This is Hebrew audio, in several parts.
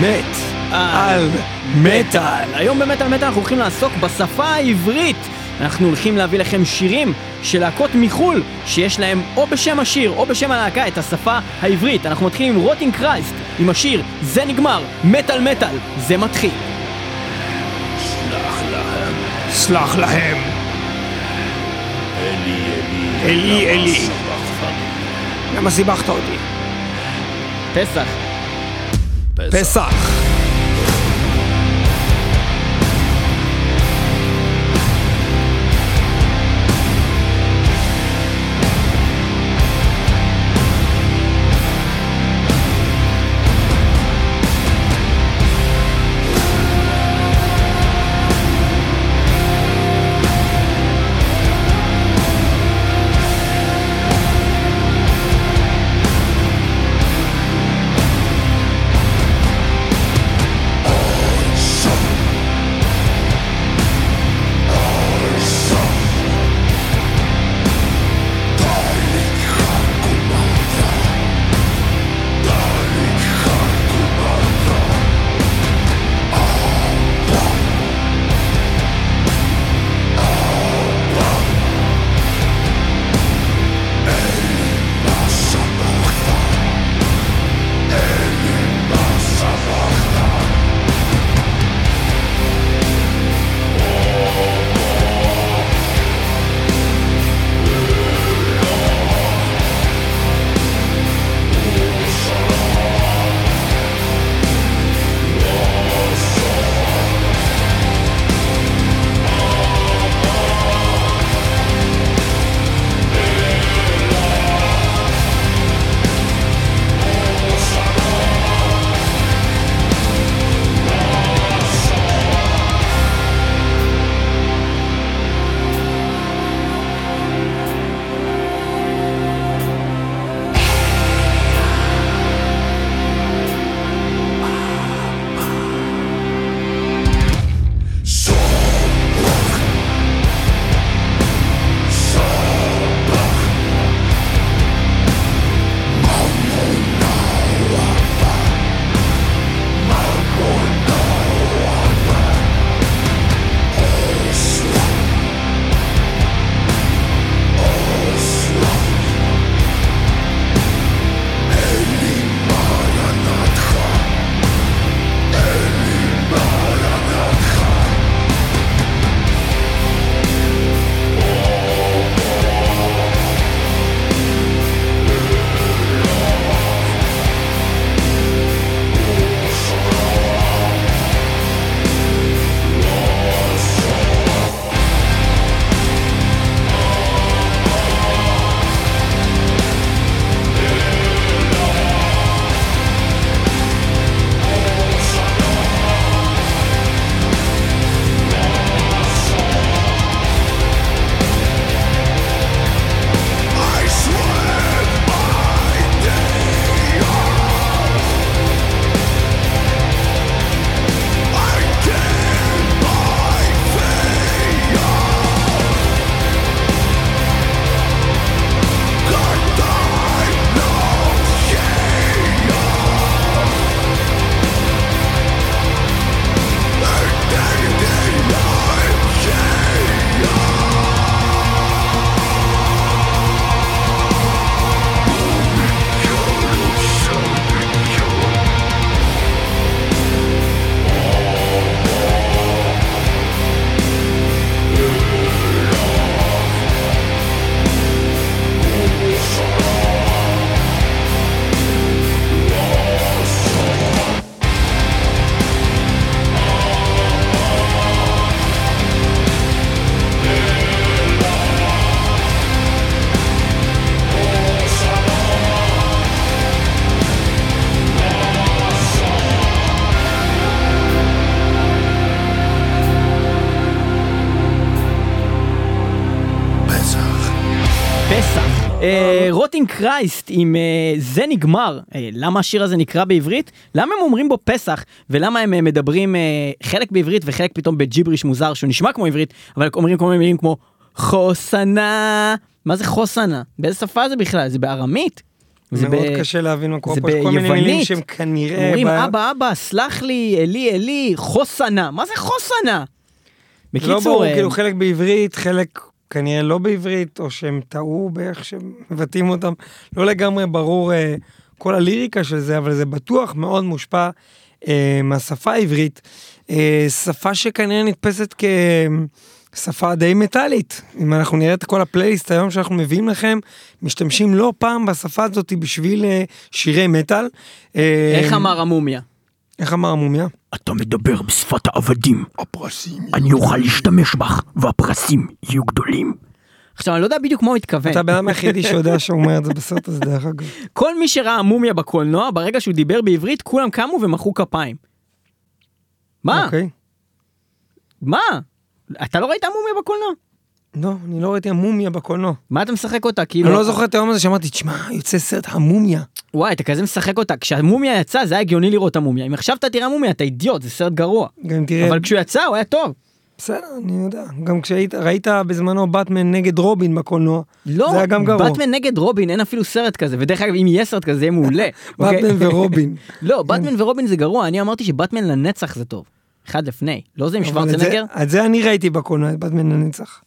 מת על מטאל. היום במטאל מטאל אנחנו הולכים לעסוק בשפה העברית. אנחנו הולכים להביא לכם שירים של להקות מחו"ל, שיש להם או בשם השיר או בשם הלהקה את השפה העברית. אנחנו מתחילים עם רוטינג קרייסט, עם השיר זה נגמר, מטאל מטאל, זה מתחיל. סלח להם. אלי, אלי. למה סיבכת אותי? פסח. פסח. רוטינג קרייסט עם uh, זה נגמר, uh, למה השיר הזה נקרא בעברית? למה הם אומרים בו פסח ולמה הם uh, מדברים uh, חלק בעברית וחלק פתאום בג'יבריש מוזר שהוא נשמע כמו עברית אבל אומרים כל מיני מילים כמו חוסנה, מה זה חוסנה? באיזה שפה זה בכלל? זה בארמית? זה מאוד ב- קשה להבין מה קורה פה, יש כל מיני. מילים שהם כנראה... אומרים ב- אבא אבא סלח לי אלי אלי חוסנה מה זה חוסנה. זה לא ברור, בקיצור אה, כאילו חלק בעברית, חלק כנראה לא בעברית, או שהם טעו באיך שמבטאים אותם. לא לגמרי ברור אה, כל הליריקה של זה, אבל זה בטוח מאוד מושפע אה, מהשפה העברית. אה, שפה שכנראה נתפסת כשפה די מטאלית. אם אנחנו נראה את כל הפלייליסט היום שאנחנו מביאים לכם, משתמשים לא פעם בשפה הזאת בשביל אה, שירי מטאל. אה, איך אמר המומיה. איך אמר המומיה? אתה מדבר בשפת העבדים. הפרסים. אני אוכל להשתמש בך, והפרסים יהיו גדולים. עכשיו אני לא יודע בדיוק מה הוא התכוון. אתה הבן היחידי שיודע שהוא אומר את זה בסרט הזה, דרך אגב. כל מי שראה מומיה בקולנוע ברגע שהוא דיבר בעברית כולם קמו ומחאו כפיים. מה? אוקיי. מה? אתה לא ראית מומיה בקולנוע? לא, אני לא ראיתי המומיה בקולנוע. מה אתה משחק אותה כאילו? אני לא זוכר את היום הזה שאמרתי, תשמע, יוצא סרט המומיה. וואי אתה כזה משחק אותה כשהמומיה יצא זה היה הגיוני לראות המומיה אם עכשיו אתה תראה מומיה אתה אידיוט זה סרט גרוע. גם תראה, אבל כשהוא יצא הוא היה טוב. בסדר, אני יודע. גם כשהיית, ראית בזמנו באטמן נגד רובין בקולנוע. לא, זה היה גם גרוע. באטמן נגד רובין אין אפילו סרט כזה ודרך אגב אם יהיה סרט כזה זה יהיה מעולה. אוקיי? באטמן ורובין. לא באטמן ורובין זה גרוע אני אמרתי שבאטמן לנצח זה טוב. אחד לפני לא זה עם שוורצנגר? את זה אני ראיתי בקולנוע, באטמן לנצח.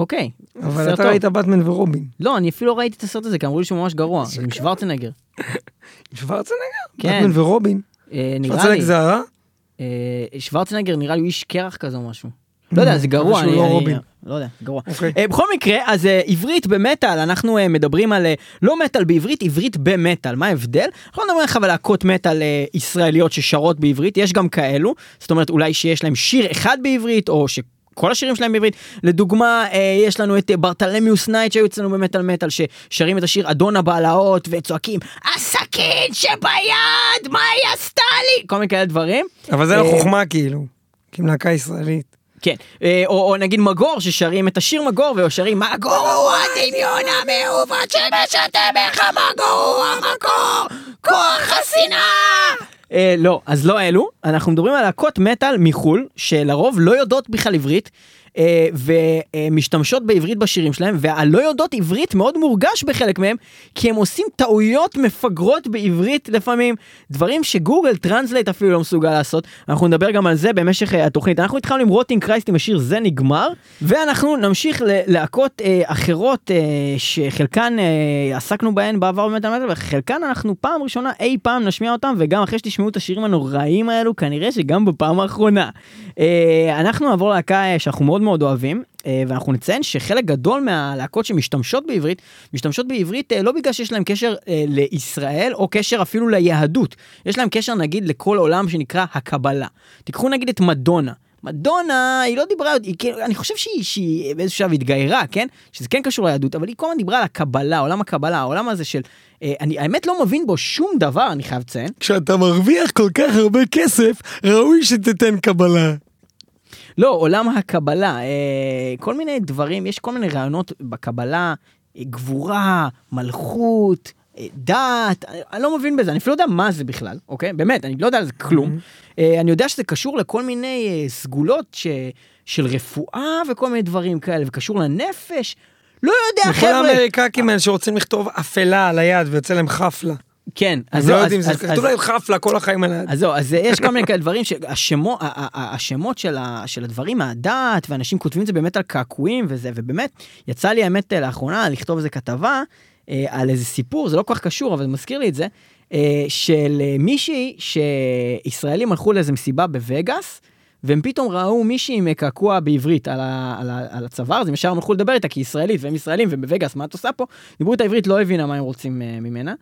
אוקיי. אבל אתה. ראית באטמן ורובין. לא אני אפילו לא ראיתי את הסרט הזה כי אמרו לי שהוא ממש גרוע עם שוורצנגר. שוורצנגר? כן. באטמן ורובין. אה, נראה לי. שוורצנגר זה הרע? אה, שוורצנגר נראה לי הוא איש קרח כזה או משהו. לא יודע זה גרוע. אני- לא רובין. לא יודע גרוע. אוקיי. אה, בכל מקרה אז עברית במטאל אנחנו מדברים על לא מטאל בעברית עברית במטאל מה ההבדל? אנחנו לא מדברים עכשיו על להקות מטאל ישראליות ששרות בעברית יש גם כאלו זאת אומרת אולי שיש להם שיר אחד בעברית או ש... כל השירים שלהם בעברית לדוגמה אה, יש לנו את אה, ברטלמיוס נייט שהיו אצלנו במטאל מטאל ששרים את השיר אדון הבלהות וצועקים הסכין שביד מה היא עשתה לי כל מיני כאלה דברים. אבל זה אה, החוכמה כאילו. כי הם להקה ישראלית. כן, אה, או, או נגיד מגור ששרים את השיר מגור ושרים מגור הוא הדמיון המעוות שמשתה בך מגור הוא המקור כוח השנאה. אה, לא, אז לא אלו, אנחנו מדברים על להקות מטאל מחול שלרוב לא יודעות בכלל עברית. אה, ומשתמשות בעברית בשירים שלהם והלא יודעות עברית מאוד מורגש בחלק מהם כי הם עושים טעויות מפגרות בעברית לפעמים. דברים שגוגל טרנסלייט אפילו לא מסוגל לעשות. אנחנו נדבר גם על זה במשך אה, התוכנית. אנחנו התחלנו עם רוטינג קרייסט עם השיר זה נגמר ואנחנו נמשיך ללהקות אה, אחרות שחלקן עסקנו בהן בעבר באמת המטר וחלקן אנחנו פעם ראשונה אי פעם נשמיע אותם וגם אחרי שתשמעו את השירים הנוראים האלו כנראה שגם בפעם האחרונה. אנחנו נעבור להקה שאנחנו מאוד מאוד אוהבים אה, ואנחנו נציין שחלק גדול מהלהקות שמשתמשות בעברית משתמשות בעברית אה, לא בגלל שיש להם קשר אה, לישראל או קשר אפילו ליהדות יש להם קשר נגיד לכל עולם שנקרא הקבלה. תיקחו נגיד את מדונה. מדונה היא לא דיברה, היא, כאילו, אני חושב שהיא, שהיא באיזשהו שלב התגיירה, כן? שזה כן קשור ליהדות, אבל היא כל הזמן דיברה על הקבלה, עולם הקבלה, העולם הזה של... אני האמת לא מבין בו שום דבר, אני חייב לציין. כשאתה מרוויח כל כך הרבה כסף, ראוי שתיתן קבלה. לא, עולם הקבלה, אה, כל מיני דברים, יש כל מיני רעיונות בקבלה, אה, גבורה, מלכות, אה, דת, אני, אני לא מבין בזה, אני אפילו לא יודע מה זה בכלל, אוקיי? באמת, אני לא יודע על זה כלום. אה, אני יודע שזה קשור לכל מיני אה, סגולות ש, של רפואה וכל מיני דברים כאלה, וקשור לנפש. לא יודע, חבר'ה. האמריקאים האלה שרוצים לכתוב אפלה על היד ויוצא להם חפלה. כן, אז לא זהו, יודעים, זה כתוב להם חפלה כל החיים על היד. אז זהו, אז יש כל מיני כאלה דברים שהשמות, השמות של, הדברים מהדת, ואנשים כותבים את זה באמת על קעקועים וזה, ובאמת, יצא לי האמת אה, לאחרונה לכתוב איזה כתבה אה, על איזה סיפור, זה לא כל כך קשור, אבל מזכיר לי את זה, אה, של מישהי שישראלים הלכו לאיזה מסיבה בווגאס, והם פתאום ראו מישהי עם קעקוע בעברית על, ה, על, ה, על הצוואר, אז הם ישר הלכו לדבר איתה, כי היא ישראלית, והם ישראלים, ובווגאס, מה את עושה פה? דיברו את העברית, לא הבינה מה הם רוצים אה, ממנה.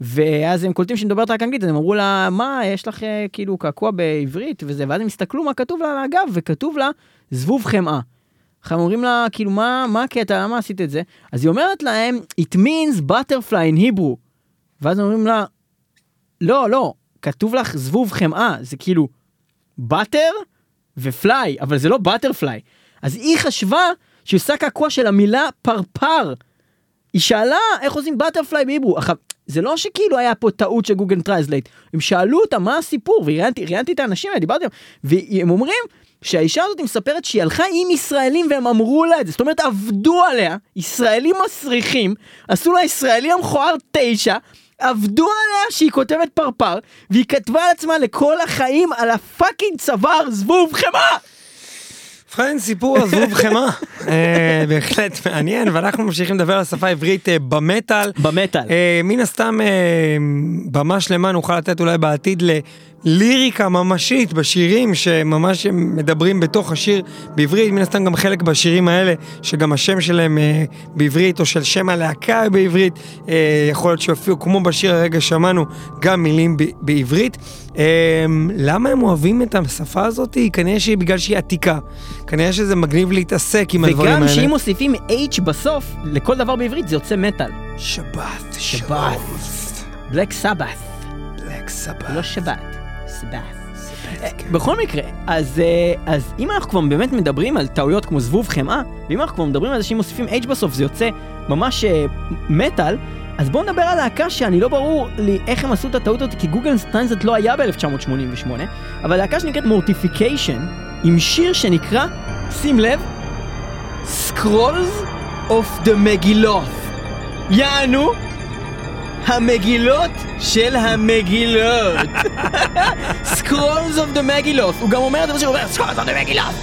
ואז הם קולטים שהיא מדברת רק אנגלית, אז הם אמרו לה, מה, יש לך אה, כאילו קעקוע בעברית וזה, ואז הם הסתכלו מה כתוב לה על הגב, וכתוב לה, זבוב חמאה. הם אומרים לה, כאילו, מה, מה הקטע, למה עשית את זה? אז היא אומרת להם, it means butterfly in Hebrew. ואז הם אומרים לה, לא, לא, כתוב לך זבוב חמאה, זה כאילו butter ו fly, אבל זה לא butterfly. אז היא חשבה שהיא עושה קעקוע של המילה פרפר. היא שאלה איך עושים butterfly ב Hebrew. עכשיו, זה לא שכאילו היה פה טעות של גוגל טרנסלייט, הם שאלו אותה מה הסיפור, וראיינתי ראיינתי את האנשים האלה, דיברתי, איתם, והם אומרים שהאישה הזאת מספרת שהיא הלכה עם ישראלים והם אמרו לה את זה, זאת אומרת עבדו עליה, ישראלים מסריחים, עשו לה ישראלי המכוער תשע, עבדו עליה שהיא כותבת פרפר, והיא כתבה על עצמה לכל החיים על הפאקינג צוואר זבוב חמאה! ובכן, סיפור הזבוב חמאה. אה, בהחלט מעניין, ואנחנו ממשיכים לדבר על השפה העברית אה, במטאל. במטאל. אה, מן הסתם, אה, במה שלמה נוכל לתת אולי בעתיד לליריקה ממשית בשירים שממש הם מדברים בתוך השיר בעברית, מן הסתם גם חלק בשירים האלה, שגם השם שלהם אה, בעברית, או של שם הלהקה בעברית, אה, יכול להיות שיופיעו כמו בשיר הרגע שמענו, גם מילים ב- בעברית. אה, למה הם אוהבים את השפה הזאת? כנראה שהיא בגלל שהיא עתיקה. כנראה שזה מגניב להתעסק עם הדברים וגם האלה. שאם מוסיפים H בסוף, לכל דבר בעברית זה יוצא מטאל. שבת, שבת. בלק סבת, בלק סבת. לא שבת, סבת. אה, בכל מקרה, אז, אה, אז אם אנחנו כבר באמת מדברים על טעויות כמו זבוב חמאה, ואם אנחנו כבר מדברים על זה שאם מוסיפים H בסוף זה יוצא ממש אה, מטאל, אז בואו נדבר על להקה שאני לא ברור לי איך הם עשו את הטעות הזאת, כי גוגל טרנסלט לא היה ב-1988, אבל להקה שנקראת מורטיפיקיישן, עם שיר שנקרא, שים לב, Scrolls of the מגילות. יענו, המגילות של המגילות. Scrolls of the מגילות. הוא גם אומר את זה שהוא אומר Scrolls of the מגילות.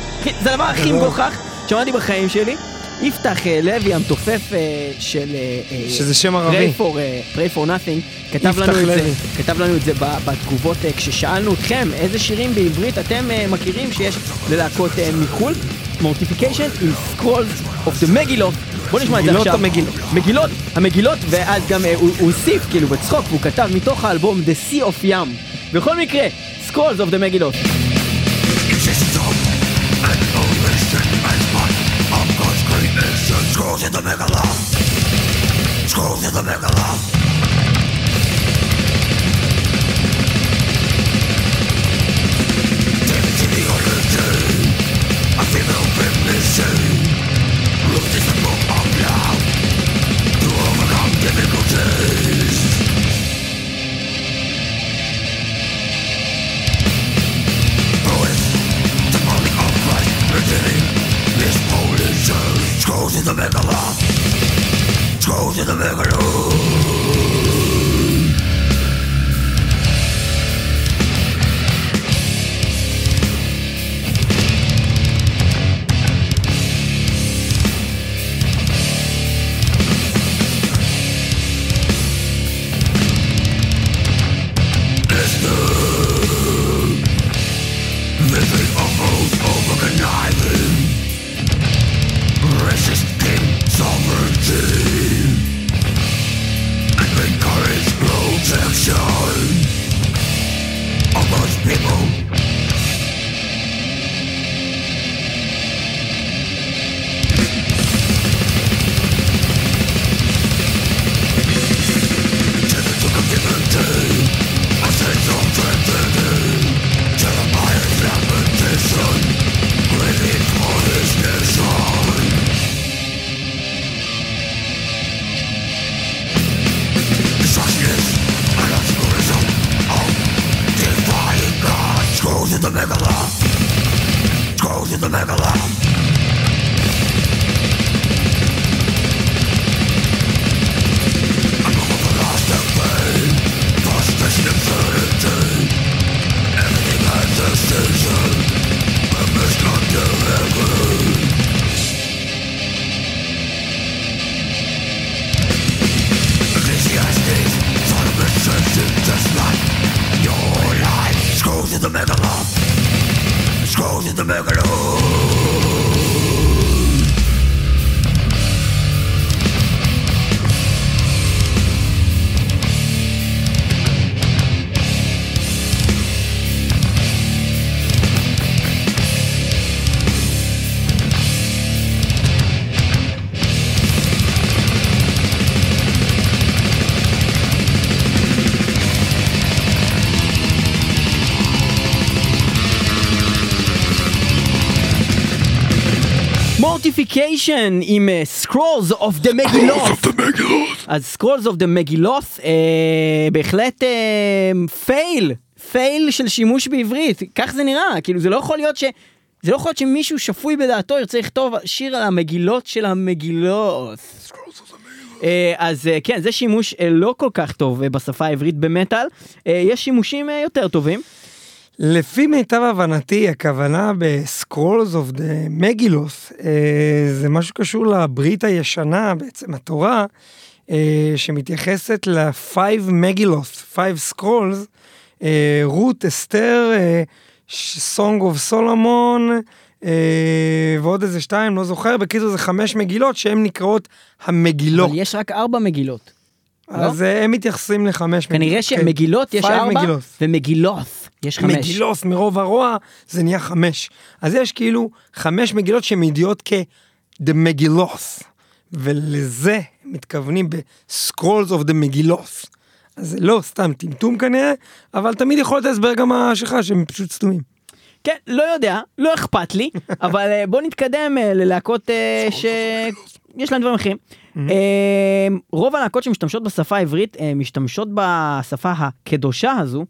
זה הדבר הכי מגוחך שמעתי בחיים שלי. יפתח אה, לוי המתופף אה, של... אה, אה, שזה שם ערבי. Pray for, אה, Pray for nothing, כתב לנו, את זה. כתב לנו את זה בתגובות אה, כששאלנו אתכם איזה שירים בעברית אתם אה, מכירים שיש ללהקות אה, מחו"ל. מורטיפיקיישן עם Scrolls of the מגילות. בוא נשמע את זה מגילות עכשיו. המגילות. מגילות, המגילות, ואז גם אה, הוא הוא הוסיף כאילו בצחוק, והוא כתב מתוך האלבום The Sea of ים. בכל מקרה, Scrolls of the מגילות. losing the book of love through all my communications throw it the bottom of life is pretty lit this polish church chosen the megalove chosen the megalove מורטיפיקיישן עם Scrolls of the מגילות. אז Scrolls of the מגילות בהחלט fail, fail של שימוש בעברית, כך זה נראה, כאילו זה לא יכול להיות ש... זה לא יכול להיות שמישהו שפוי בדעתו ירצה לכתוב שיר על המגילות של המגילות. אה, אז אה, כן, זה שימוש אה, לא כל כך טוב אה, בשפה העברית במטאל. אה, יש שימושים אה, יותר טובים. לפי מיטב הבנתי, הכוונה ב Scrolls of the מגילוס, זה משהו קשור לברית הישנה, בעצם התורה, אה, שמתייחסת ל-5 מגילוס, 5 scrolls, רות, אסתר, Song of Solomon, ועוד איזה שתיים, לא זוכר, בקיצור זה חמש מגילות שהן נקראות המגילות. אבל יש רק ארבע מגילות. אז אה, הם מתייחסים לחמש כנראה מגילות, כן. שמגילות יש Five ארבע, מגילות. ומגילות יש חמש. מגילות מרוב הרוע זה נהיה חמש. אז יש כאילו חמש מגילות שמגיעות כ-the מגילוס, ולזה מתכוונים ב-scrolls of the מגילוס. אז זה לא סתם טמטום כנראה, אבל תמיד יכול להיות הסבר גם שלך שהם פשוט סתומים. כן, לא יודע, לא אכפת לי, אבל אה, בוא נתקדם אה, ללהקות אה, שיש להם דברים אחרים. אה, רוב הלהקות שמשתמשות בשפה העברית משתמשות בשפה הקדושה הזו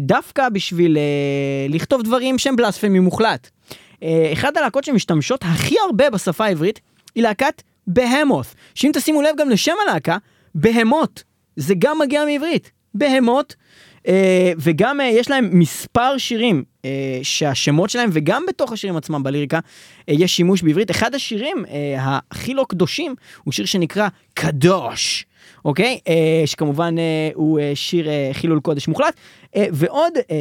דווקא בשביל אה, לכתוב דברים שהם בלספמי מוחלט. אה, אחת הלהקות שמשתמשות הכי הרבה בשפה העברית היא להקת בהמות, שאם תשימו לב גם לשם הלהקה, בהמות, זה גם מגיע מעברית, בהמות. אה, וגם אה, יש להם מספר שירים אה, שהשמות שלהם וגם בתוך השירים עצמם בליריקה אה, יש שימוש בעברית. אחד השירים אה, הכי לא קדושים הוא שיר שנקרא קדוש, אוקיי? אה, שכמובן אה, הוא אה, שיר אה, חילול קודש מוחלט. אה, ועוד אה,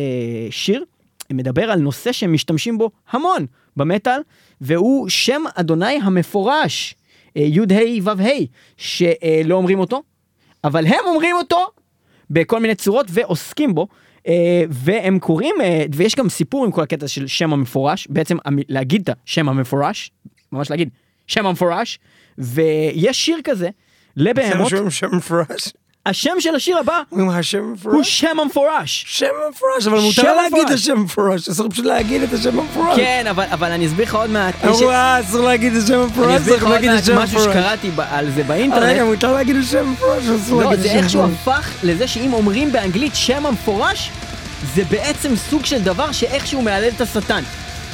שיר מדבר על נושא שהם משתמשים בו המון במטאל, והוא שם אדוני המפורש, אה, י"ה ו"ה, שלא אומרים אותו, אבל הם אומרים אותו בכל מיני צורות ועוסקים בו. אה, והם קוראים, אה, ויש גם סיפור עם כל הקטע של שם המפורש, בעצם המ- להגיד את השם המפורש, ממש להגיד שם המפורש, ויש שיר כזה לבהמות, שם שם מפורש. השם של השיר הבא הוא. שם המפורש. שם מפורש, אבל מותר להגיד את. השם מפורש, אסור פשוט להגיד את השם המפורש. כן, אבל, אבל אני אסביר לך עוד מעט, אמרו, אה, אסור להגיד את השם אני המפורש, אסביר לך צריך עוד להגיד את מעט משהו המפורש. שקראתי על זה אה, באינטרנט. רגע, מותר להגיד את השם המפורש, אסור לא, להגיד את זה השם איכשהו המפורש. הפך לזה שאם אומרים באנגלית שם המפורש, זה בעצם סוג של דבר שאיכשהו מהלל את השטן.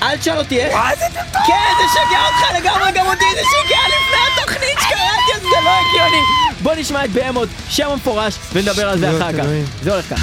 אל תשאל אותי איך. וואי, זה טוב. כן, זה שגע אותך לגמרי, גם אותי זה שיגע לפני התוכנית שקראתי, אז זה לא הגיוני. בוא נשמע את בהמות, שם המפורש, ונדבר על זה אחר כך. זה הולך ככה.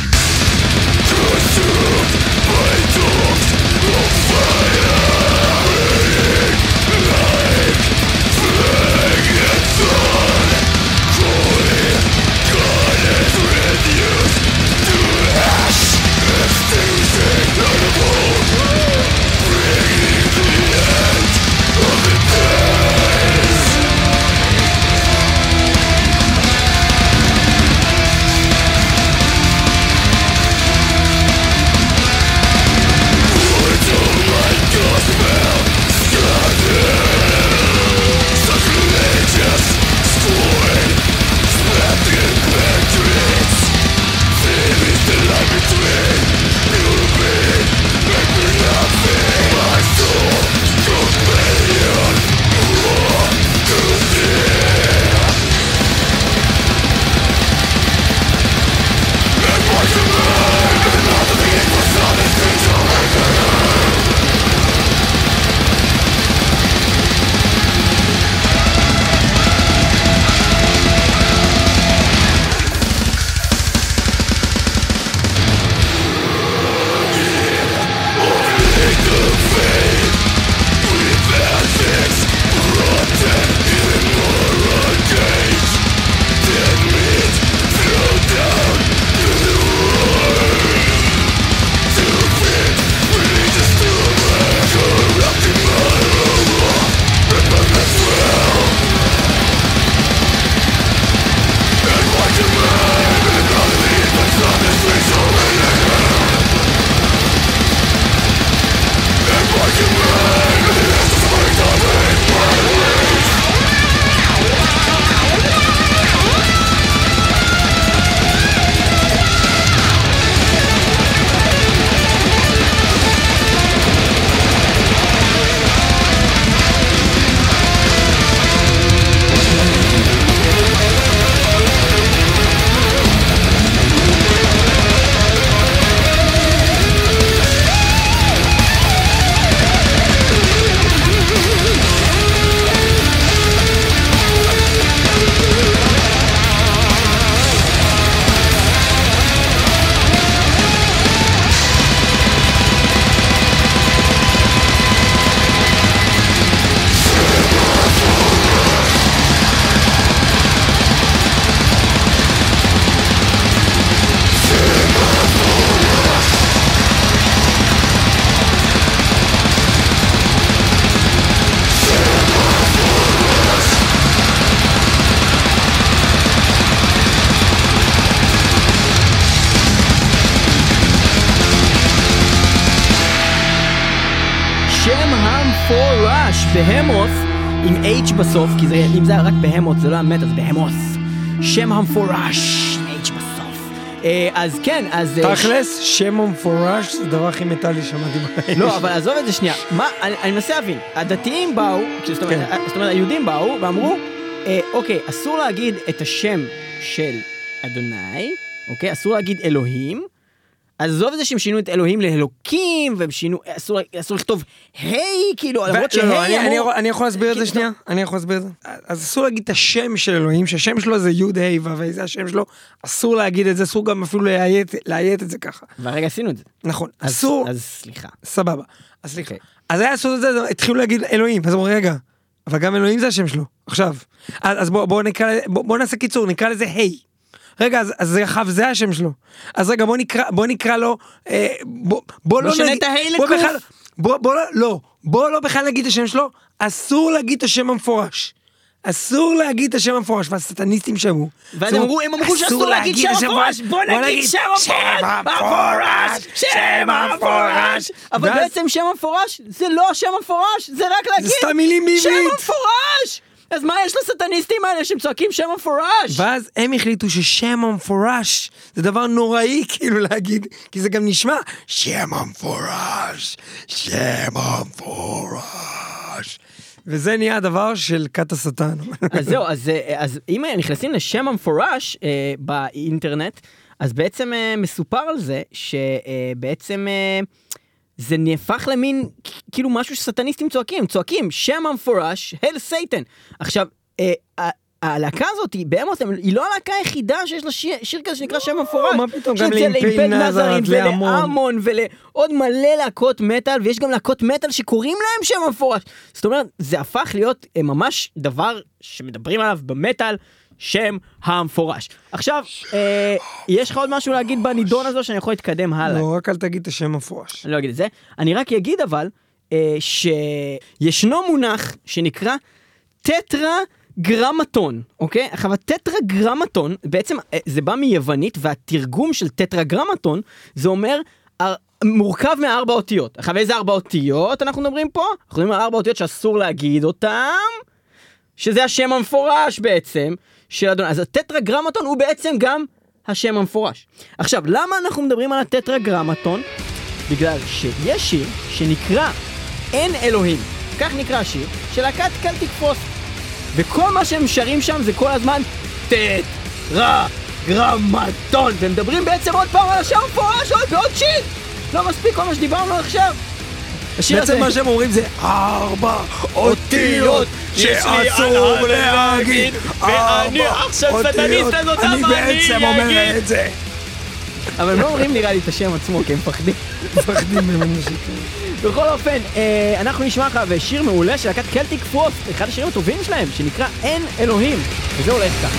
היה רק בהמות זה לא היה מת, אז בהמוס. שם המפורש, H בסוף. אה, אז כן, אז... אה, תכלס, שם המפורש זה הדבר הכי מטאלי שמעתי בחיים. לא, אבל עזוב את זה שנייה. מה, אני, מנסה להבין. הדתיים באו, כאילו, זאת אומרת, כן. זאת אומרת, היהודים באו ואמרו, אה, אוקיי, אסור להגיד את השם של אדוני, אוקיי? אסור להגיד אלוהים. עזוב את זה שהם שינו את אלוהים לאלוקים, והם שינו, אסור, אסור לכתוב היי, כאילו, למרות לא, לא, שהי אני- אני אמור... יכול- אני יכול להסביר את זה כאילו, שנייה? אני יכול להסביר את זה? אז אסור להגיד את השם של אלוהים, שהשם שלו זה י' ה' ו', זה השם שלו, אסור להגיד את זה, אסור גם אפילו לאיית- את זה ככה. והרגע עשינו את זה. נכון, אז- אסור, אז סליחה. סבבה. אז סליחה. אוקיי. אז היה אסור את זה, התחילו להגיד אלוהים, אז אמרו רגע, אבל גם אלוהים זה השם שלו, עכשיו. אז אז בוא נקרא, בוא בוא נעשה קיצור, נקרא לזה היי. רגע, אז, אז זה אחאב זה השם שלו. אז רגע, בוא נקרא, בוא נקרא לו, אה, בוא, בוא לא נשנה נגיד, את ההי לקוף. בוא, בוא לא, לא, בוא לא בכלל נגיד את השם שלו, אסור להגיד את השם המפורש. אסור להגיד את השם המפורש, והסטניסטים שמעו. ואז אמרו, הם אמרו שאסור להגיד שם המפורש, בוא נגיד שם המפורש, שם המפורש. אבל בעצם שם המפורש זה לא השם המפורש, זה רק להגיד סתם מילים שם בעברית. המפורש. אז מה יש לסטניסטים האלה שהם צועקים שם המפורש? ואז הם החליטו ששם המפורש זה דבר נוראי כאילו להגיד, כי זה גם נשמע שם המפורש, שם המפורש. וזה נהיה הדבר של כת השטן. אז זהו, אז, אז אם נכנסים לשם המפורש אה, באינטרנט, אז בעצם אה, מסופר על זה שבעצם אה, זה נהפך למין כאילו משהו שסטניסטים צועקים, צועקים שם המפורש, הל סייטן. עכשיו, אה, הלהקה הזאת, בעמוס, היא לא הלהקה היחידה שיש לה שיר, שיר כזה שנקרא שם המפורש. מה פתאום, גם לאימפל להמון. ולהמון ולעוד מלא להקות מטאל, ויש גם להקות מטאל שקוראים להם שם המפורש. זאת אומרת, זה הפך להיות אה, ממש דבר שמדברים עליו במטאל, שם המפורש. עכשיו, אה, יש לך עוד משהו להגיד בנידון הזו שאני יכול להתקדם הלאה? לא, רק אל תגיד את השם המפורש. אני לא אגיד את זה. אני רק אגיד אבל, אה, שישנו מונח שנקרא טטרה גרמטון, אוקיי? עכשיו הטטרה גרמטון, בעצם אה, זה בא מיוונית, והתרגום של טטרה גרמטון, זה אומר... מורכב מארבע אותיות. עכשיו איזה ארבע אותיות אנחנו מדברים פה? אנחנו מדברים על ארבע אותיות שאסור להגיד אותם, שזה השם המפורש בעצם של אדון. אז הטטרגרמטון הוא בעצם גם השם המפורש. עכשיו, למה אנחנו מדברים על הטטרגרמטון? בגלל שיש שיר שנקרא אין אלוהים. כך נקרא השיר של להקת קלטיק פוסט. וכל מה שהם שרים שם זה כל הזמן טטרגרמטון. והם מדברים בעצם עוד פעם על השם המפורש עוד ועוד שיר. לא מספיק כל מה שדיברנו עכשיו. השיר בעצם הזה- מה שהם אומרים זה ארבע אותיות שאסור להגיד. ואני ארבע עכשיו אותיות. סטניסט, אז אותם אני בעצם אומר. את זה. אבל הם לא אומרים נראה לי את השם עצמו כי הם מפחדים. מפחדים ממנו. בכל אופן, אה, אנחנו נשמע עכשיו שיר מעולה של להקת Celtic Frost, אחד השירים הטובים שלהם, שנקרא אין אלוהים. וזה הולך ככה.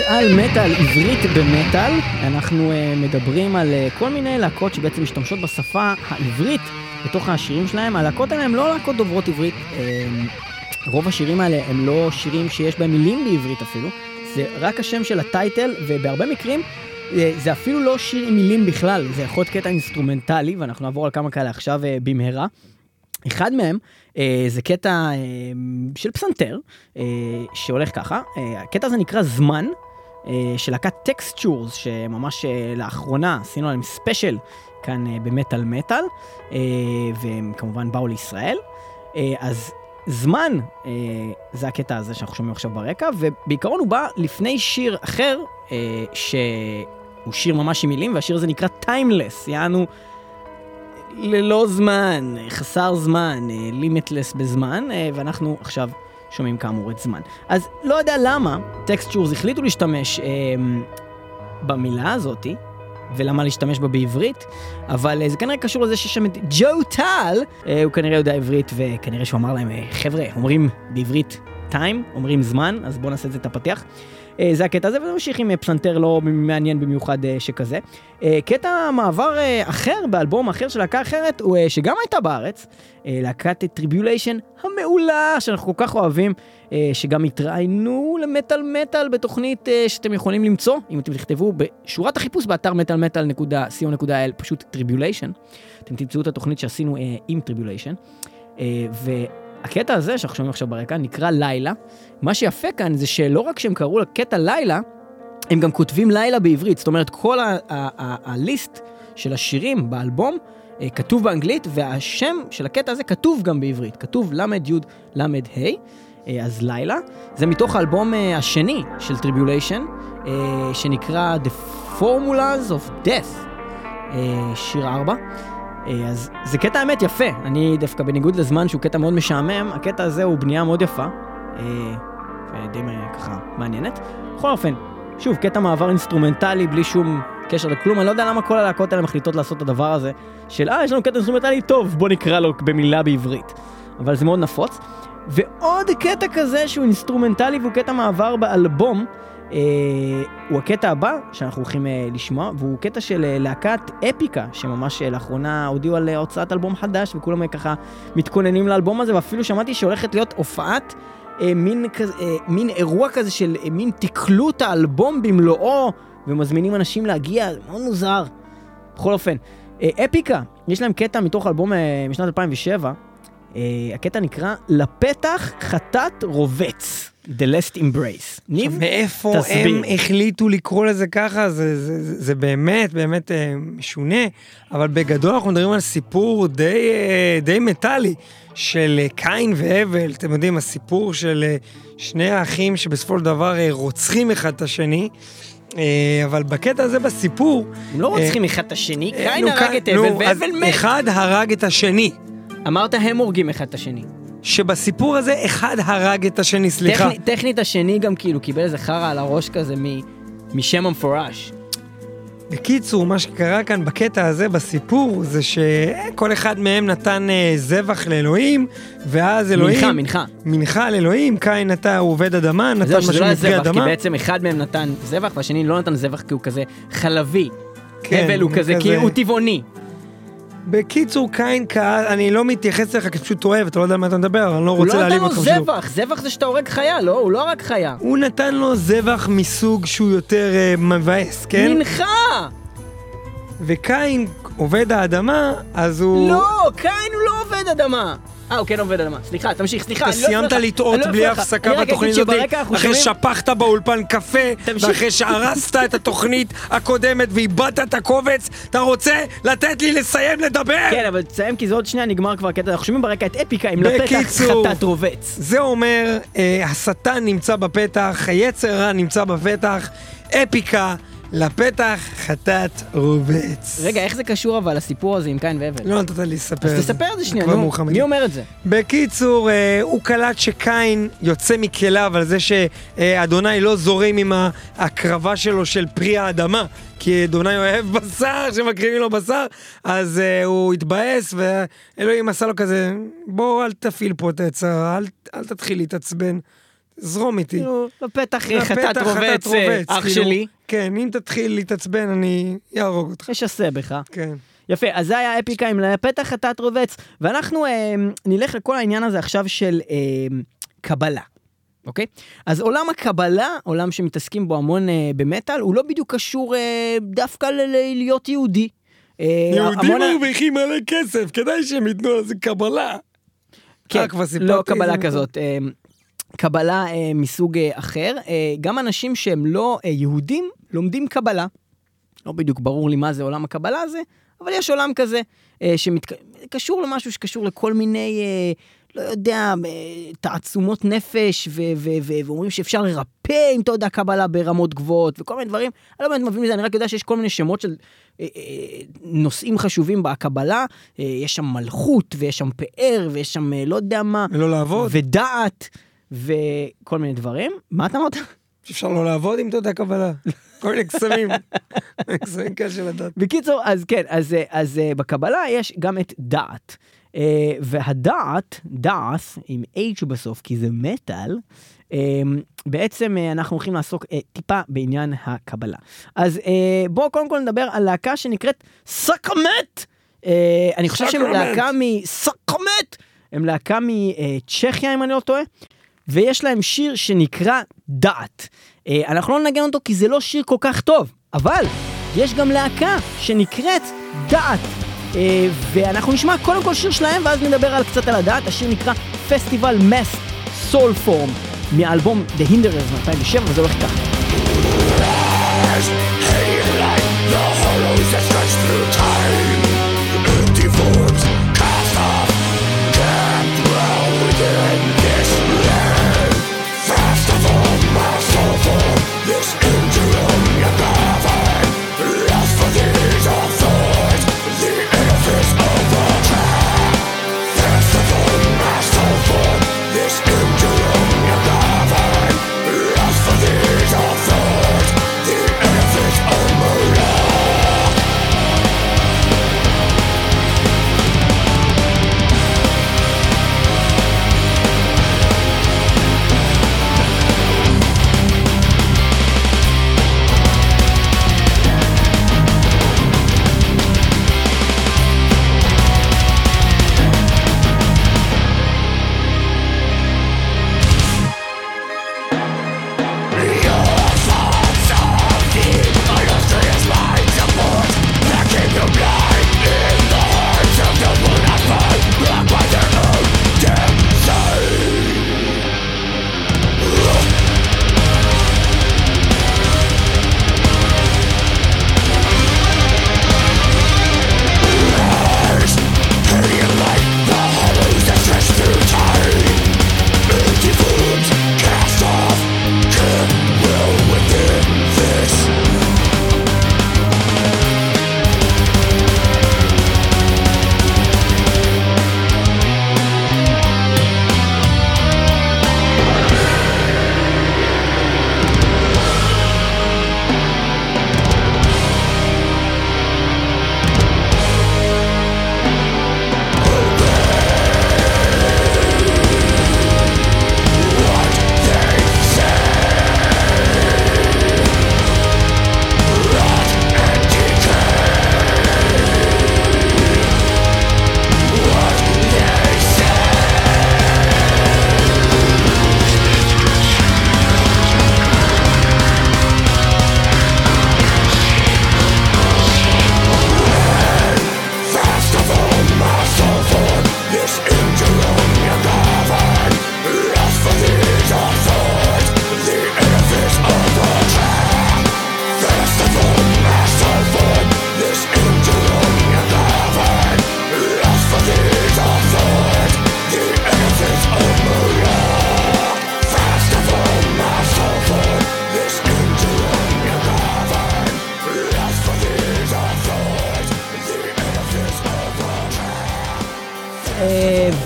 מטאל, מטאל, עברית במטאל. אנחנו אה, מדברים על אה, כל מיני להקות שבעצם משתמשות בשפה העברית בתוך השירים שלהם. הלהקות האלה הן לא להקות דוברות עברית. אה, רוב השירים האלה הם לא שירים שיש בהם מילים בעברית אפילו. זה רק השם של ה title, ובהרבה מקרים אה, זה אפילו לא שיר עם מילים בכלל, זה יכול להיות קטע אינסטרומנטלי, ואנחנו נעבור על כמה כאלה עכשיו אה, במהרה. אחד מהם אה, זה קטע אה, של פסנתר, אה, שהולך ככה, אה, הקטע הזה נקרא זמן, אה, של להקת Textures, שממש אה, לאחרונה עשינו עליהם special, כאן אה, במטאל מטאל, אה, והם כמובן באו לישראל. אה, אז זמן, אה, זה הקטע הזה שאנחנו שומעים עכשיו ברקע, ובעיקרון הוא בא לפני שיר אחר, אה, שהוא שיר ממש עם מילים, והשיר הזה נקרא Timeless, יענו ללא זמן, חסר זמן, לימיטלס בזמן, אה, ואנחנו עכשיו שומעים כאמור את זמן. אז לא יודע למה טקסטשורס החליטו להשתמש אה, במילה הזאתי, ולמה להשתמש בה בעברית, אבל אה, זה כנראה קשור לזה שיש שם את ג'ו טל, אה, הוא כנראה יודע עברית, וכנראה שהוא אמר להם, אה, חבר'ה, אומרים בעברית טיים, אומרים זמן, אז בואו נעשה את זה את הפתיח. אה, זה הקטע הזה, ונמשיך עם אה, פסנתר לא מעניין במיוחד אה, שכזה. קטע מעבר אחר באלבום אחר של להקה אחרת, הוא שגם הייתה בארץ, להקת Tribulation המעולה שאנחנו כל כך אוהבים, שגם התראיינו למטאל מטאל בתוכנית שאתם יכולים למצוא, אם אתם תכתבו בשורת החיפוש באתר מטאלמטאל.co.il, פשוט Tribulation. אתם תמצאו את התוכנית שעשינו עם Tribulation. אה, והקטע הזה שאנחנו שומעים עכשיו ברקע נקרא לילה. מה שיפה כאן זה שלא רק שהם קראו לקטע לילה, הם גם כותבים לילה בעברית. זאת אומרת, כל ה list של השירים באלבום אה, כתוב באנגלית, והשם של הקטע הזה כתוב גם בעברית. כתוב ל"י ל"ה, אה, אז לילה. זה מתוך האלבום אה, השני של Tribulation, שנקרא The Formulas of Death, שיר 4. אה, אז זה קטע האמת יפה, אני דווקא בניגוד לזמן שהוא קטע מאוד משעמם, הקטע הזה הוא בנייה מאוד יפה, אה, אה, ככה מעניינת. בכל אופן, שוב, קטע מעבר אינסטרומנטלי בלי שום קשר לכלום, אני לא יודע למה כל הלהקות האלה מחליטות לעשות את הדבר הזה, של אה, יש לנו קטע אינסטרומנטלי טוב, בוא נקרא לו במילה בעברית. אבל זה מאוד נפוץ. ועוד קטע כזה שהוא אינסטרומנטלי והוא קטע מעבר באלבום, הוא הקטע הבא שאנחנו הולכים אה, לשמוע, והוא קטע של אה, להקת Epica, שממש אה, לאחרונה הודיעו על אה, הוצאת אלבום חדש, וכולם אה, ככה מתכוננים לאלבום הזה, ואפילו שמעתי שהולכת להיות הופעת, אה, מין, כזה, אה, מין אירוע כזה של אה, מין תקלוט האלבום במלואו, ומזמינים אנשים להגיע, מאוד מוזר. בכל אופן, אה, אפיקה, יש להם קטע מתוך אלבום אה, משנת 2007, אה, הקטע נקרא לפתח חטאת רובץ, The Last Embrace. ניב, מאיפה תסביר. הם החליטו לקרוא לזה ככה, זה, זה, זה, זה באמת באמת אה, משונה, אבל בגדול אנחנו מדברים על סיפור די, אה, די מטאלי של אה, קין והבל, אתם יודעים, הסיפור של אה, שני האחים שבסופו של דבר אה, רוצחים אחד את השני. אבל בקטע הזה בסיפור, הם לא רוצחים אחד את השני, קין הרג את הבל והבל מת. אחד הרג את השני. אמרת הם הורגים אחד את השני. שבסיפור הזה אחד הרג את השני, סליחה. טכני- טכנית השני גם כאילו קיבל איזה חרא על הראש כזה מ- משם המפורש. בקיצור, מה שקרה כאן בקטע הזה, בסיפור, זה שכל אחד מהם נתן אה, זבח לאלוהים, ואז אלוהים... מנחה, מנחה. מנחה על קין נתן, הוא עובד אדמה, נתן זהו, שזה משהו לא היה זבח, כי אדמה. בעצם אחד מהם נתן זבח והשני לא נתן זבח כי הוא כזה חלבי. כן, הבל הוא הוא כזה, כי כזה- הוא טבעוני. בקיצור, קין קהל, אני לא מתייחס אליך, כי פשוט אוהב, אתה לא יודע על מה אתה מדבר, אבל אני לא הוא רוצה לא נתן להעליב לו אותך. בשביל- זבח, זבח זה שאתה הורג חיה, לא? הוא לא הרג חיה. הוא נתן לו זבח מסוג שהוא יותר אה, מבאס, כן? מנחה! וקין עובד האדמה, אז הוא... לא, קין הוא לא עובד אדמה. אה, הוא כן עובד אדמה. סליחה, תמשיך, סליחה. אתה לא סיימת. לטעות לא בלי. הפסקה בתוכנית הזאת, אחרי ששפכת באולפן קפה. ואחרי שהרסת את התוכנית הקודמת ואיבדת את הקובץ, אתה רוצה לתת לי לסיים לדבר? כן, אבל תסיים כי זה עוד שנייה נגמר כבר הקטע. אנחנו שומעים ברקע את אפיקה עם לפתח. חטאת רובץ. זה אומר, אה, השטן נמצא בפתח, היצר רע נמצא בפתח, אפיקה, לפתח חטאת רובץ. רגע, איך זה קשור אבל לסיפור הזה עם קין והבל? לא נתת לי לספר. אז את זה. תספר את זה שנייה, נו. מי אומר את זה? בקיצור, אה, הוא קלט שקין יוצא מכליו על זה שאדוני לא זורם עם ההקרבה שלו של פרי האדמה, כי אדוני אוהב בשר, שמקריבים לו בשר, אז אה, הוא התבאס, ואלוהים עשה לו כזה, בוא אל תפעיל פה את היצר, אל, אל תתחיל להתעצבן, זרום איתי. נו, בפתח חטאת רובץ, אה, אח כאילו, שלי. כן, אם תתחיל להתעצבן, אני אהרוג אותך. משסה בך. כן. יפה, אז זה היה אפיקה עם לפתח חטאת רובץ, ואנחנו אה, נלך לכל העניין הזה עכשיו של אה, קבלה, אוקיי? אז עולם הקבלה, עולם שמתעסקים בו המון אה, במטאל, הוא לא בדיוק קשור אה, דווקא ל- ל- להיות יהודי. אה, יהודים המון- מרוויחים מלא כסף, כדאי שהם ייתנו על זה קבלה. כן, לא קבלה. כזאת. אה, קבלה אה, מסוג אה, אחר. אה, גם אנשים שהם לא אה, יהודים לומדים קבלה. לא בדיוק ברור לי מה זה עולם הקבלה הזה, אבל יש עולם כזה, אה, שקשור למשהו שקשור לכל מיני, אה, לא יודע, אה, תעצומות נפש, ו- ו- ו- ואומרים שאפשר לרפא עם תודה קבלה ברמות גבוהות, וכל מיני דברים. אני לא באמת מבין מזה, אני רק יודע שיש כל מיני שמות של אה, אה, נושאים חשובים בקבלה. אה, יש שם מלכות, ויש שם פאר, ויש שם אה, לא יודע מה, ולא לעבוד. ודעת, וכל מיני דברים. מה אתה אמרת? אפשר לא לעבוד עם תודה קבלה. כל מיני קסמים. קסמים קשה לדעת. בקיצור, אז כן, אז, אז אה, בקבלה יש גם את דעת. אה, והדעת, דעת, עם H בסוף, כי זה מטאל, אה, בעצם אנחנו הולכים לעסוק טיפה בעניין הקבלה. אז בואו קודם כל נדבר על להקה שנקראת סקרמט. אני חושב שהם. להקה מסקרמט, הם להקה מצ'כיה אם אני לא טועה. ויש להם שיר שנקרא דעת. אה, אנחנו לא ננגן אותו כי זה לא שיר כל כך טוב, אבל יש גם להקה שנקראת דעת. אה, ואנחנו נשמע קודם כל שיר שלהם ואז נדבר על קצת על הדעת. השיר נקרא פסטיבל מס סול פורם מהאלבום The Hinderers מ-2007 וזה הולך ככה.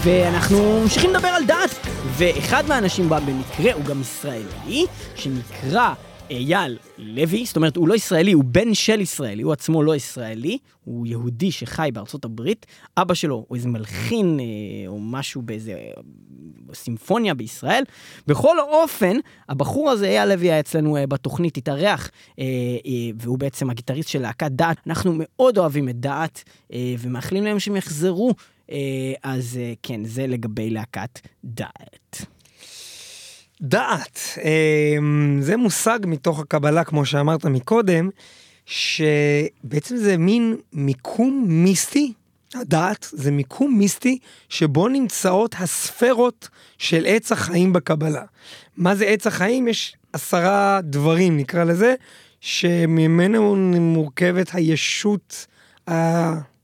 ואנחנו ממשיכים לדבר על דת. ואחד מהאנשים בה במקרה הוא גם ישראלי, שנקרא אייל לוי, זאת אומרת הוא לא ישראלי, הוא בן של ישראלי, הוא עצמו לא ישראלי, הוא יהודי שחי בארצות הברית, אבא שלו הוא איזה מלחין אה, או משהו באיזה אה, סימפוניה בישראל. בכל אופן, הבחור הזה, אייל לוי, היה אצלנו אה, בתוכנית, התארח, והוא בעצם הגיטריסט של להקת דעת. אנחנו מאוד אוהבים את דעת, ומאחלים להם שהם יחזרו. אה, אז אה, כן, זה לגבי להקת דעת. דעת, אמ, זה מושג מתוך הקבלה, כמו שאמרת מקודם, שבעצם זה מין מיקום מיסטי, הדעת זה מיקום מיסטי שבו נמצאות הספרות של עץ החיים בקבלה. מה זה עץ החיים? יש עשרה דברים, נקרא לזה, שממנו מורכבת הישות ה-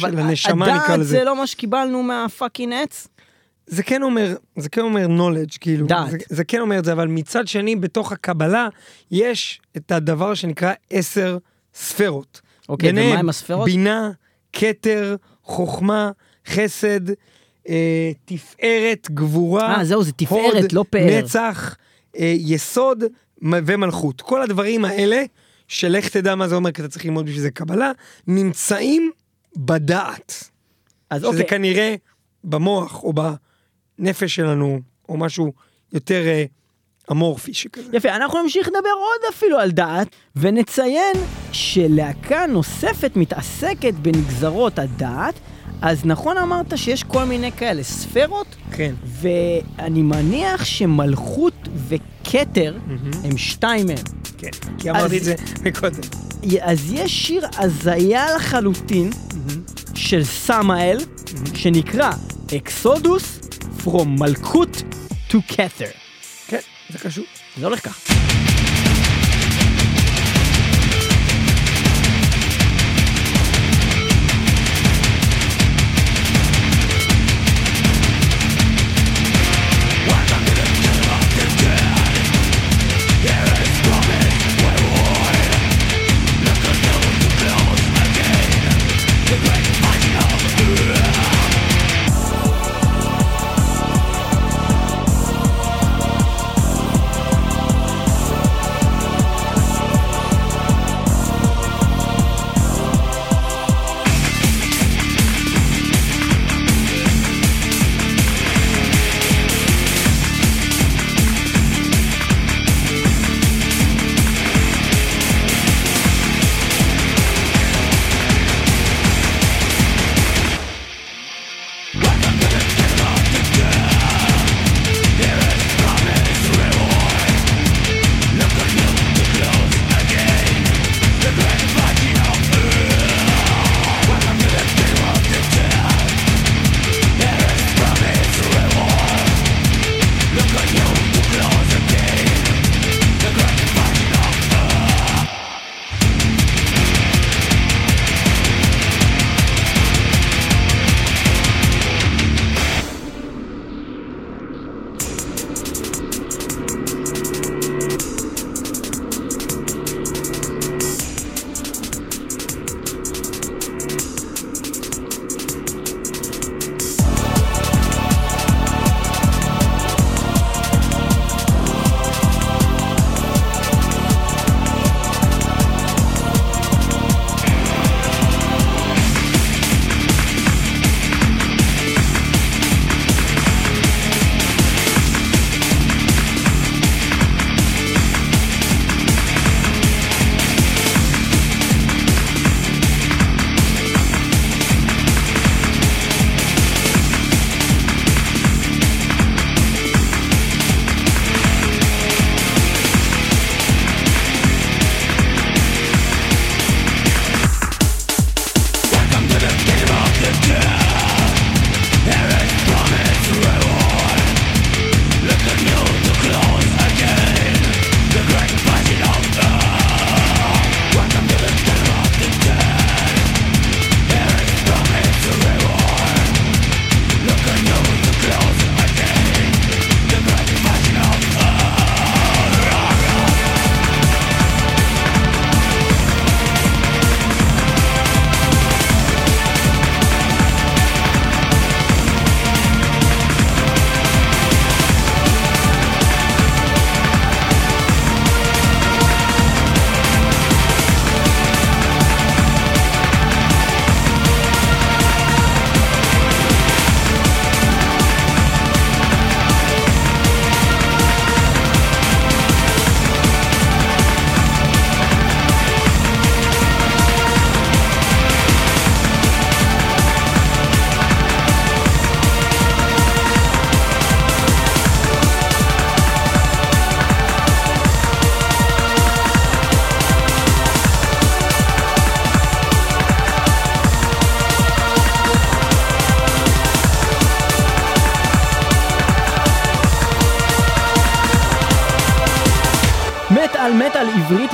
של הנשמה נקרא הדעת לזה. זה לא מה שקיבלנו מהפאקינג עץ? זה כן אומר, זה כן אומר knowledge, כאילו. דעת. זה, זה כן אומר את זה, אבל מצד שני, בתוך הקבלה, יש את הדבר שנקרא עשר ספרות. אוקיי, ביניהם ומה עם הספרות? בינה, כתר, חוכמה, חסד, אה, תפארת, גבורה, אה, זהו, זה תפארת, הוד, לא פאר. נצח, אה, יסוד ומלכות. כל הדברים האלה, שלך תדע מה זה אומר, כי אתה צריך ללמוד בשביל זה קבלה, נמצאים בדעת. אז שזה אוקיי, כנראה במוח או בנפש שלנו, או משהו יותר אה, אמורפי שכזה. יפה, אנחנו נמשיך לדבר עוד אפילו על דעת, ונציין שלהקה נוספת מתעסקת בנגזרות הדעת, אז נכון אמרת שיש כל מיני כאלה ספרות, כן. ואני מניח שמלכות וכתר הם שתיים מהם. כן. כי אמרתי אז- את זה מקודם. אז יש שיר הזיה לחלוטין של סמאל, שנקרא אקסודוס From מלכות to כתר. כן, זה חשוב. זה הולך ככה.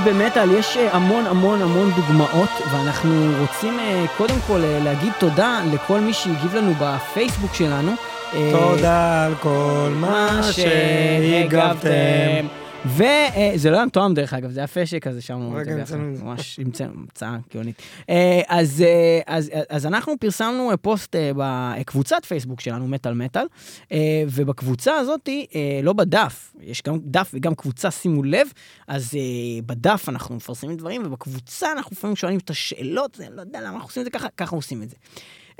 במטאל, יש אה, המון המון המון דוגמאות, ואנחנו רוצים אה, קודם כל אה, להגיד תודה לכל מי שהגיב לנו בפייסבוק שלנו. תודה על כל מה שהגבתם. וזה לא היה מתואם דרך אגב, זה היה פשק כזה שם. רגע, המצאנו את זה. ממש המצאנו, המצאה גאונית. אה, אז, אה, אז, אנחנו פרסמנו אה, פוסט אה, בקבוצת פייסבוק שלנו, מטאל מטאל, אה, ובקבוצה הזאת, אה, לא בדף, יש גם דף וגם קבוצה, שימו לב, אז אה, בדף אנחנו מפרסמים דברים, ובקבוצה אנחנו לפעמים שואלים את השאלות, זה, לא יודע למה אנחנו עושים את זה ככה, ככה עושים את זה.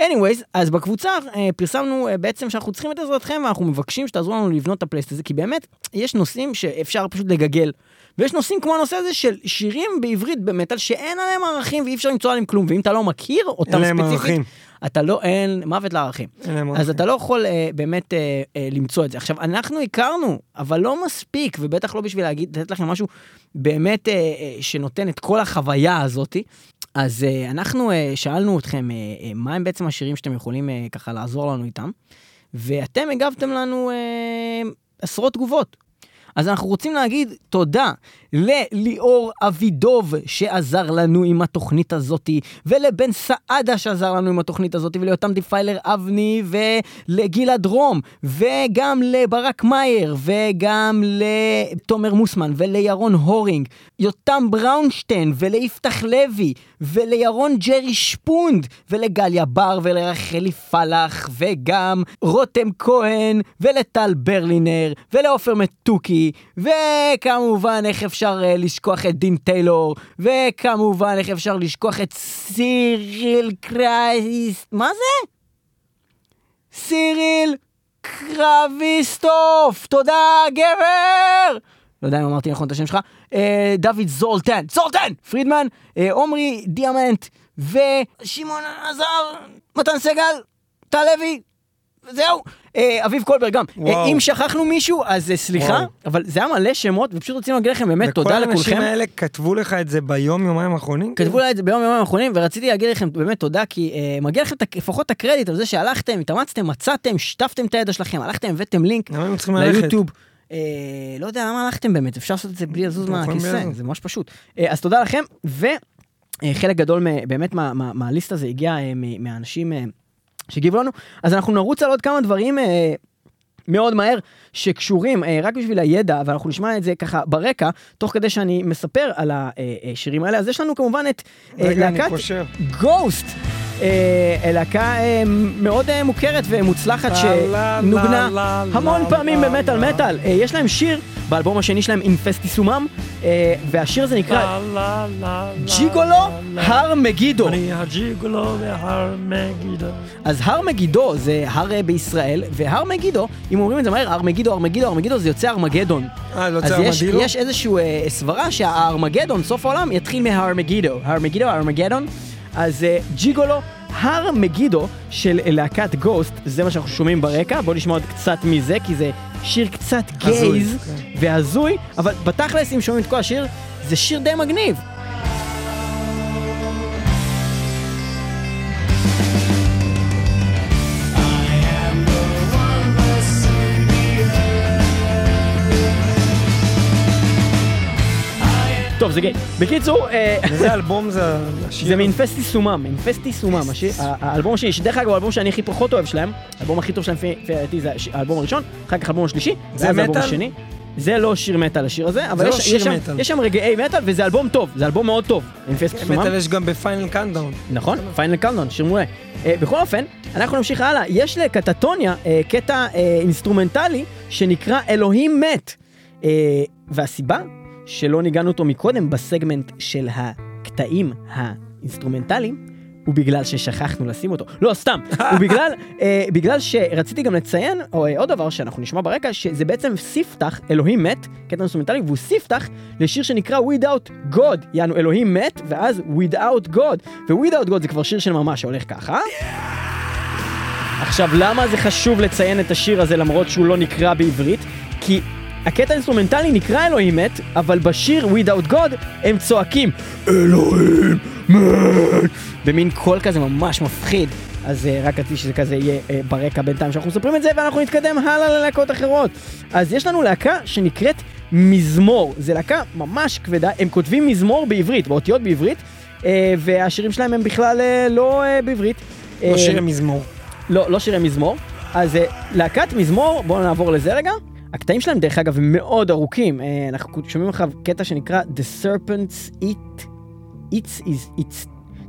Anyways, אז בקבוצה אה, פרסמנו אה, בעצם שאנחנו צריכים את עזרתכם ואנחנו מבקשים שתעזרו לנו לבנות את הפלייסט הזה, כי באמת יש נושאים שאפשר פשוט לגגל. ויש נושאים כמו הנושא הזה של שירים בעברית במטאל שאין עליהם ערכים ואי אפשר למצוא עליהם כלום, ואם אתה לא מכיר אותם אין ספציפית, ערכים. אתה לא, אין, מוות לערכים. אין אז. אתה לא יכול אה, באמת אה, אה, למצוא את זה. עכשיו, אנחנו הכרנו, אבל לא מספיק, ובטח לא בשביל להגיד, לתת לכם משהו באמת אה, אה, שנותן את כל החוויה הזאתי. אז אה, אנחנו אה, שאלנו אתכם, אה, אה, מה הם בעצם השירים שאתם יכולים אה, ככה לעזור לנו איתם, ואתם הגבתם לנו אה, עשרות תגובות. אז אנחנו רוצים להגיד תודה לליאור אבידוב שעזר לנו עם התוכנית הזאתי, ולבן סעדה שעזר לנו עם התוכנית הזאתי, וליותם דיפיילר אבני, ולגלעד רום, וגם לברק מאייר, וגם לתומר מוסמן, ולירון הורינג, יותם בראונשטיין, וליפתח לוי, ולירון ג'רי שפונד, ולגליה בר, ולרחלי פלח, וגם רותם כהן, ולטל ברלינר, ולעופר מתוקי, וכמובן איך אפשר אה, לשכוח את דין טיילור, וכמובן איך אפשר לשכוח את סיריל קרייסט, מה זה? סיריל קרביסטוף, תודה גבר! לא יודע אם אמרתי נכון את השם שלך, אה, דוד זולטן, זולטן! פרידמן, אה, עומרי דיאמנט, ושמעון עזר, מתן סגל, טל לוי, וזהו. אה, אביב קולברג גם. אה. אם שכחנו מישהו, אז אה, סליחה. אבל זה היה מלא שמות, ופשוט רצינו להגיד לכם באמת תודה וכל האנשים לכולכם. האלה כתבו לך את זה ביום, יומיים האחרונים? כתבו לה את זה ביום יומיים האחרונים, ורציתי להגיד לכם באמת תודה, כי מגיע לכם לפחות את הקרדיט על זה שהלכתם, התאמצתם, מצאתם, שיתפתם את הידע שלכם, הלכתם, הבאתם לינק? ליוטיוב. לא יודע למה הלכתם באמת, אפשר לעשות את זה בלי לזוז מהכיסא. זה ממש פשוט. אז תודה לכם, וחלק גדול באמת מה- מה- מהליסט הזה הגיע אה, אה, שהגיבו לנו, אז אנחנו נרוץ על עוד כמה דברים. אה, מאוד מהר, שקשורים אה, רק בשביל הידע, ואנחנו נשמע את זה ככה ברקע, תוך כדי שאני מספר על השירים האלה. אז יש לנו כמובן את אה, להקת. גוסט, אה, להקה אה, מאוד אה, מוכרת ומוצלחת שנוגנה המון פעמים במטאל. מטאל. אה, יש להם שיר באלבום השני שלהם, אינפסטיסומם, והשיר הזה נקרא ג'יגולו הר מגידו. אני הג'יגולו והר מגידו. אז הר מגידו זה הר בישראל, והר מגידו, אם אומרים את זה מהר, הר מגידו, הר מגידו, הר מגידו, זה יוצא ארמגדון. אה, לא אז צריך יש, איזושהי סברה שהארמגדון, סוף העולם, יתחיל מהר מגידו. הר מגידו, ארמגדון. אז אה, ג'יגולו, הר מגידו של אה, להקת גוסט, זה מה שאנחנו שומעים ברקע, בואו נשמע עוד קצת מזה, כי זה שיר קצת גייז. והזוי, אבל בתכלס, אם שומעים את כל השיר, זה שיר די מגניב. טוב, זה גיי. בקיצור, אה, איזה אלבום זה השיר? זה מ Infestissumam, Infestissumam, האלבום השני, שדרך אגב הוא האלבום שאני הכי פחות אוהב שלהם, האלבום הכי טוב שלהם לפי דעתי זה האלבום הראשון, אחר כך האלבום השלישי, זה האלבום מטאל? השני. זה לא שיר מטאל השיר הזה, אבל לא יש, שם, מטאל. יש שם רגעי מטאל וזה אלבום טוב, זה אלבום מאוד טוב. מטאל יש גם ב Final Countdown. נכון, Final Countdown, שיר מעולה. אה, בכל אופן, אנחנו נמשיך הלאה. יש ל Katatonia אה, קטע אה, אינסטרומנטלי שנקרא אלוהים מת. אה, והסיבה שלא ניגנו אותו מקודם בסגמנט של הקטעים האינסטרומנטליים, הוא בגלל ששכחנו לשים אותו. לא, סתם. הוא בגלל, אה, בגלל שרציתי גם לציין, או אה, עוד דבר שאנחנו נשמע ברקע, שזה בעצם ספתח, אלוהים מת, קטע אינסטרומנטלי, והוא ספתח לשיר שנקרא Without God, יענו אלוהים מת, ואז Without God. ו-Without God זה כבר שיר של ממש שהולך ככה. עכשיו, למה זה חשוב לציין את השיר הזה למרות שהוא לא נקרא בעברית? כי הקטע האינסטרומנטלי נקרא אלוהים מת, אבל בשיר Without God הם צועקים אלוהים מת! במין קול כזה ממש מפחיד. אז אה, רק רציתי שזה כזה יהיה אה, ברקע בינתיים שאנחנו מספרים את זה ואנחנו נתקדם הלאה ללהקות אחרות. אז יש לנו להקה שנקראת מזמור. זה להקה ממש כבדה, הם כותבים מזמור בעברית, באותיות בעברית, אה, והשירים שלהם הם בכלל אה, לא אה, בעברית. לא אה, שירי מזמור. לא, לא שירי מזמור. אז אה, להקת מזמור, בואו נעבור לזה רגע. הקטעים שלהם דרך אגב הם מאוד ארוכים. אה, אנחנו שומעים עכשיו קטע שנקרא The Serpent's Eat, Eats is Eats,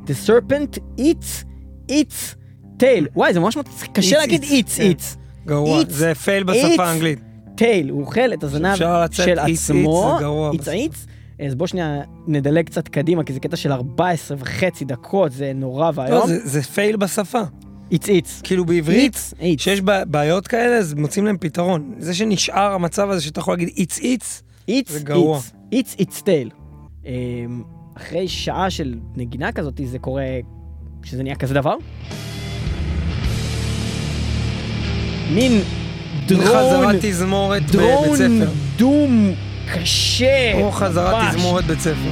The Serpent Eats Eats Tail. וואי, זה ממש קשה להגיד eats, Eats כן. גרוע. זה פייל. בשפה האנגלית. טייל, הוא אוכל את הזנב של עצמו, איץ איץ. אז בוא שנייה נדלג קצת קדימה, כי זה קטע של 14 וחצי דקות, זה נורא לא, ואיום. זה- זה פייל בשפה. איץ איץ. כאילו בעברית, איץ. כשיש בעיות כאלה, אז מוצאים להם פתרון. זה שנשאר המצב הזה שאתה יכול להגיד איץ איץ, איץ זה גרוע. איץ. איץ איץ טייל. אמ, אחרי שעה של נגינה כזאת, זה קורה, שזה נהיה כזה דבר. מין דרון, חזרת תזמורת בבית דרון ספר. דום קשה. או חזרת. תזמורת בית ספר.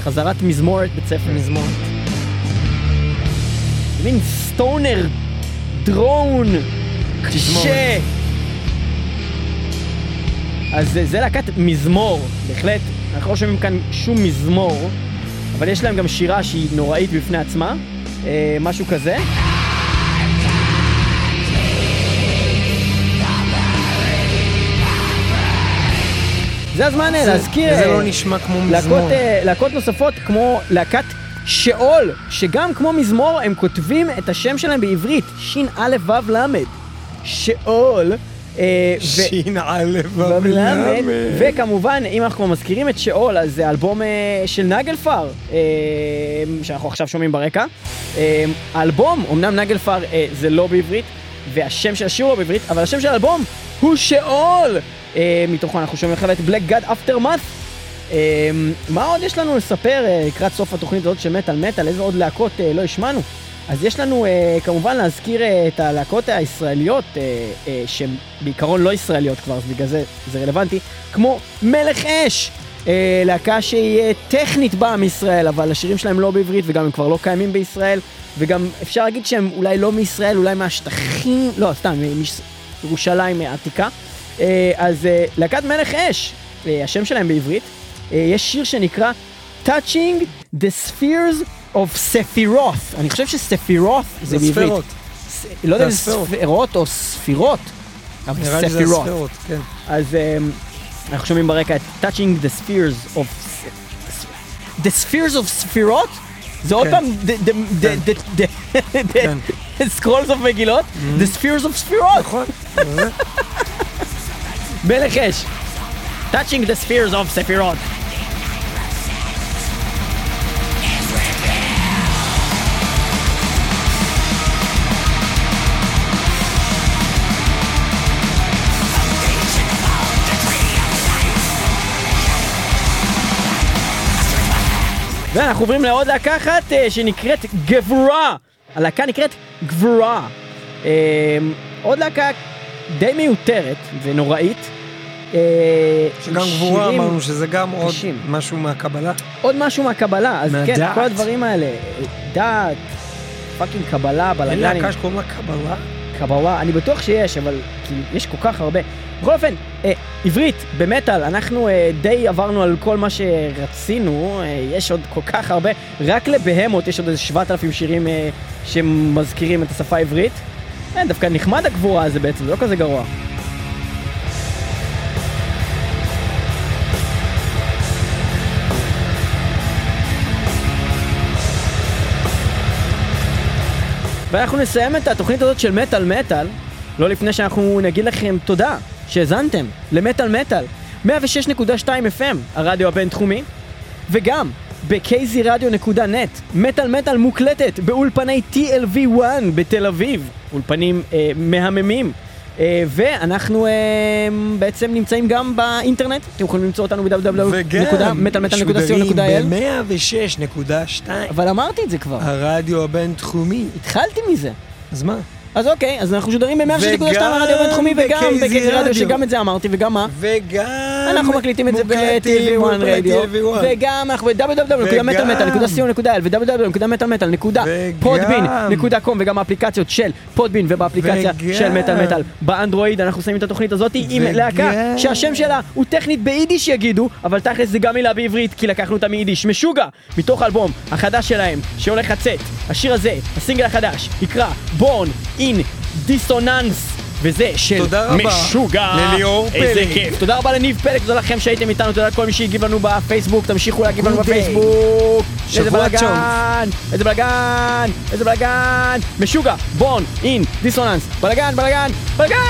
חזרת מזמורת בית ספר. מזמורת. מין סטונר דרון קשה. אז זה, זה להקת מזמור, בהחלט. אנחנו לא שומעים כאן שום מזמור, אבל יש להם גם שירה שהיא נוראית בפני עצמה, אה, משהו כזה. זה הזמן אה, להזכיר... זה אה, לא נשמע כמו מזמור. אה, להקות נוספות כמו להקת שאול, שגם כמו מזמור הם כותבים את השם שלהם בעברית, ש"א ו"ל, שאול. אה, ו- שין א' ומלמד, וכמובן, אם אנחנו מזכירים את שאול, אז זה אלבום אה, של נגלפר, אה, שאנחנו עכשיו שומעים ברקע. האלבום, אמנם נגלפר זה לא בעברית, והשם של השיר הוא בעברית, אבל השם של האלבום הוא שאול! מתוכו אנחנו שומעים עכשיו את Black God Aftermath. אה, מה עוד יש לנו לספר אה, לקראת סוף התוכנית הזאת של מטאל מטאל, איזה עוד להקות אה, לא השמענו? אז יש לנו אה, כמובן להזכיר את הלהקות הישראליות, שהן בעיקרון לא ישראליות כבר, אז בגלל זה זה רלוונטי, כמו מלך אש, להקה שהיא טכנית באה מישראל, אבל השירים שלהם לא בעברית וגם הם כבר לא קיימים בישראל, וגם אפשר להגיד שהם אולי לא מישראל, אולי מהשטחים, לא, סתם, מירושלים העתיקה. אז להקת מלך אש, השם שלהם בעברית, יש שיר שנקרא Touching the Spheres of Sephiroth. אני חושב שספירות זה זה בעברית. לא יודע אם זה זה. ספירות או ספירות, נראה לי ספירות. הספירות, כן. אז אמ, אנחנו שומעים ברקע את Touching the Spheres of... The Spheres of ספירות? זה עוד כן. פעם, the- כן. the Scrolls of מגילות? The Spheres of ספירות. נכון. זה. מלך אש. Touching the Spheres of ספירות. ואנחנו עוברים לעוד להקה אחת אה, שנקראת גבורה. הלהקה נקראת גבורה. אה, עוד להקה די מיותרת ונוראית. אה, שגם גבורה שירים- אמרנו שזה גם עוד. משהו מהקבלה. עוד משהו מהקבלה, אז כן. כל הדברים האלה, דת, fucking קבלה, אין בלאגנים, להקה שקוראים לה קבלה? קבלה, אני בטוח שיש, אבל כאילו, יש כל כך הרבה. בכל אופן, אה, עברית, במטאל, אנחנו אה, די עברנו על כל מה שרצינו, אה, יש עוד כל כך הרבה, רק לבהמות יש עוד איזה 7,000 שירים אה, שמזכירים את השפה העברית. אה, דווקא נחמד הגבורה הזה בעצם, זה לא כזה גרוע. ואנחנו נסיים את התוכנית הזאת של מטאל מטאל, לא לפני שאנחנו נגיד לכם תודה שהאזנתם למטאל מטאל, 106.2 FM, הרדיו הבינתחומי, וגם ב-kzradio.net, מטאל מטאל מוקלטת באולפני TLV1 בתל אביב, אולפנים אה, מהממים. אה, ואנחנו אה, בעצם נמצאים גם באינטרנט, אתם יכולים למצוא אותנו ב-www.metalmetal.co.il ב-106.2 אבל אמרתי את זה כבר, הרדיו הבינתחומי. התחלתי מזה. אז מה? אז אוקיי, אז אנחנו משודרים ב-106.2 וגם הרדיו הבינתחומי וגם בקייזי רדיו. שגם את זה אמרתי, וגם מה? וגם אנחנו מקליטים את זה מוקלטים ב-TV1 באולפני רדיו, TV1. וגם אנחנו ב-www.מטאלמטאל.co.il ו-www.מטאלמטאל.podbean.com וגם האפליקציות של פודבין ובאפליקציה של מטאל מטאל באנדרואיד אנחנו שמים את התוכנית הזאת עם להקה שהשם שלה הוא טכנית ביידיש יגידו, אבל תכלס זה גם מילה בעברית כי לקחנו אותה מיידיש. משוגע, מתוך האלבום החדש שלהם שהולך לצאת, השיר הזה, הסינגל החדש, נקרא בורן אין דיסוננס. וזה של משוגע. לליאור פלג. איזה כיף. תודה רבה לניב פלג, תודה לכם שהייתם איתנו, תודה לכל מי שהגיב לנו בפייסבוק, תמשיכו להגיב לנו בפייסבוק. איזה בלאגן, איזה בלאגן, איזה בלאגן. משוגע, בון, אין, דיסוננס, בלאגן, בלאגן, בלאגן!